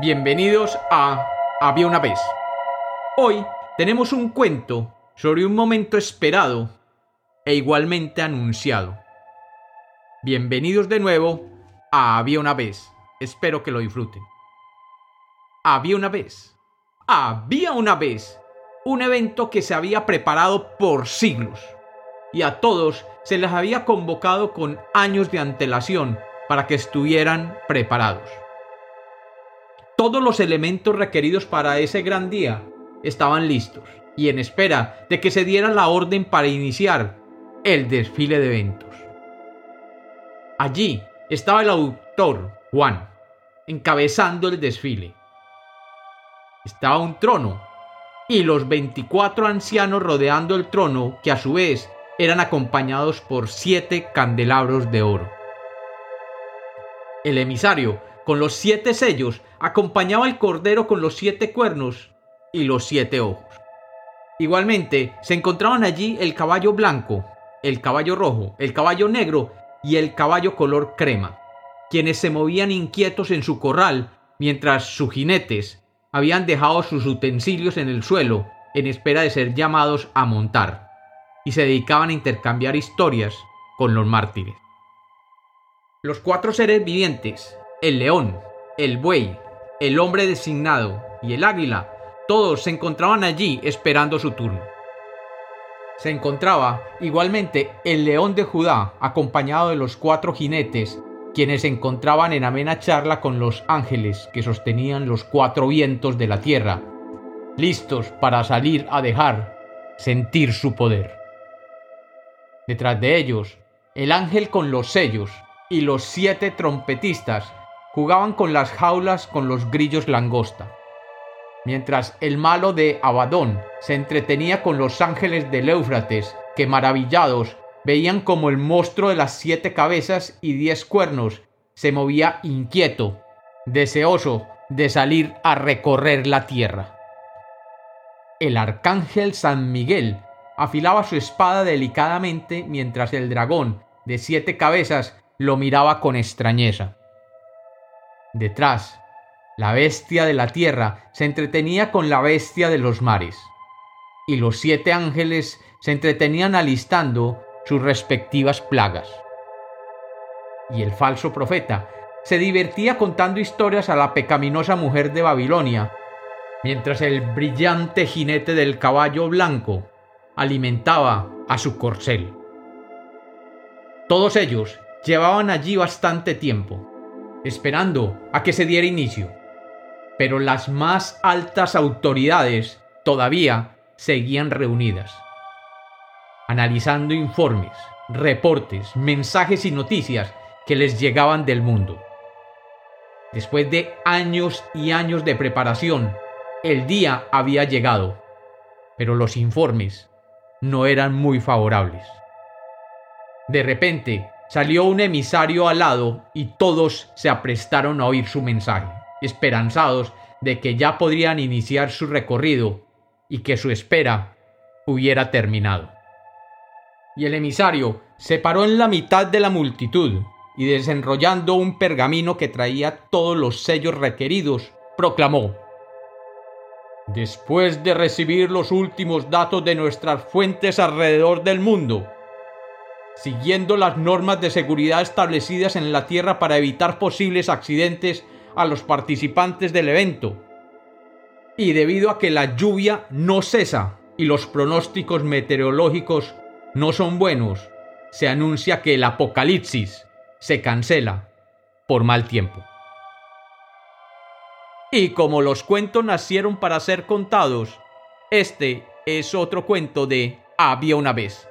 Bienvenidos a Había una vez. Hoy tenemos un cuento sobre un momento esperado e igualmente anunciado. Bienvenidos de nuevo a Había una vez. Espero que lo disfruten. Había una vez. Había una vez un evento que se había preparado por siglos y a todos se les había convocado con años de antelación para que estuvieran preparados. Todos los elementos requeridos para ese gran día estaban listos y en espera de que se diera la orden para iniciar el desfile de eventos. Allí estaba el autor Juan, encabezando el desfile. Estaba un trono y los 24 ancianos rodeando el trono que a su vez eran acompañados por siete candelabros de oro. El emisario con los siete sellos acompañaba al cordero con los siete cuernos y los siete ojos. Igualmente se encontraban allí el caballo blanco, el caballo rojo, el caballo negro y el caballo color crema, quienes se movían inquietos en su corral mientras sus jinetes habían dejado sus utensilios en el suelo en espera de ser llamados a montar, y se dedicaban a intercambiar historias con los mártires. Los cuatro seres vivientes, el león, el buey, el hombre designado y el águila, todos se encontraban allí esperando su turno. Se encontraba igualmente el león de Judá, acompañado de los cuatro jinetes, quienes se encontraban en amena charla con los ángeles que sostenían los cuatro vientos de la tierra, listos para salir a dejar sentir su poder. Detrás de ellos, el ángel con los sellos y los siete trompetistas jugaban con las jaulas con los grillos langosta, mientras el malo de Abadón se entretenía con los ángeles del Éufrates, que maravillados veían como el monstruo de las siete cabezas y diez cuernos se movía inquieto, deseoso de salir a recorrer la tierra. El arcángel San Miguel afilaba su espada delicadamente mientras el dragón de siete cabezas lo miraba con extrañeza. Detrás, la bestia de la tierra se entretenía con la bestia de los mares, y los siete ángeles se entretenían alistando sus respectivas plagas. Y el falso profeta se divertía contando historias a la pecaminosa mujer de Babilonia, mientras el brillante jinete del caballo blanco alimentaba a su corcel. Todos ellos llevaban allí bastante tiempo, esperando a que se diera inicio. Pero las más altas autoridades todavía seguían reunidas, analizando informes, reportes, mensajes y noticias que les llegaban del mundo. Después de años y años de preparación, el día había llegado, pero los informes no eran muy favorables. De repente, Salió un emisario al lado y todos se aprestaron a oír su mensaje, esperanzados de que ya podrían iniciar su recorrido y que su espera hubiera terminado. Y el emisario se paró en la mitad de la multitud y desenrollando un pergamino que traía todos los sellos requeridos, proclamó Después de recibir los últimos datos de nuestras fuentes alrededor del mundo, siguiendo las normas de seguridad establecidas en la Tierra para evitar posibles accidentes a los participantes del evento. Y debido a que la lluvia no cesa y los pronósticos meteorológicos no son buenos, se anuncia que el apocalipsis se cancela por mal tiempo. Y como los cuentos nacieron para ser contados, este es otro cuento de Había una vez.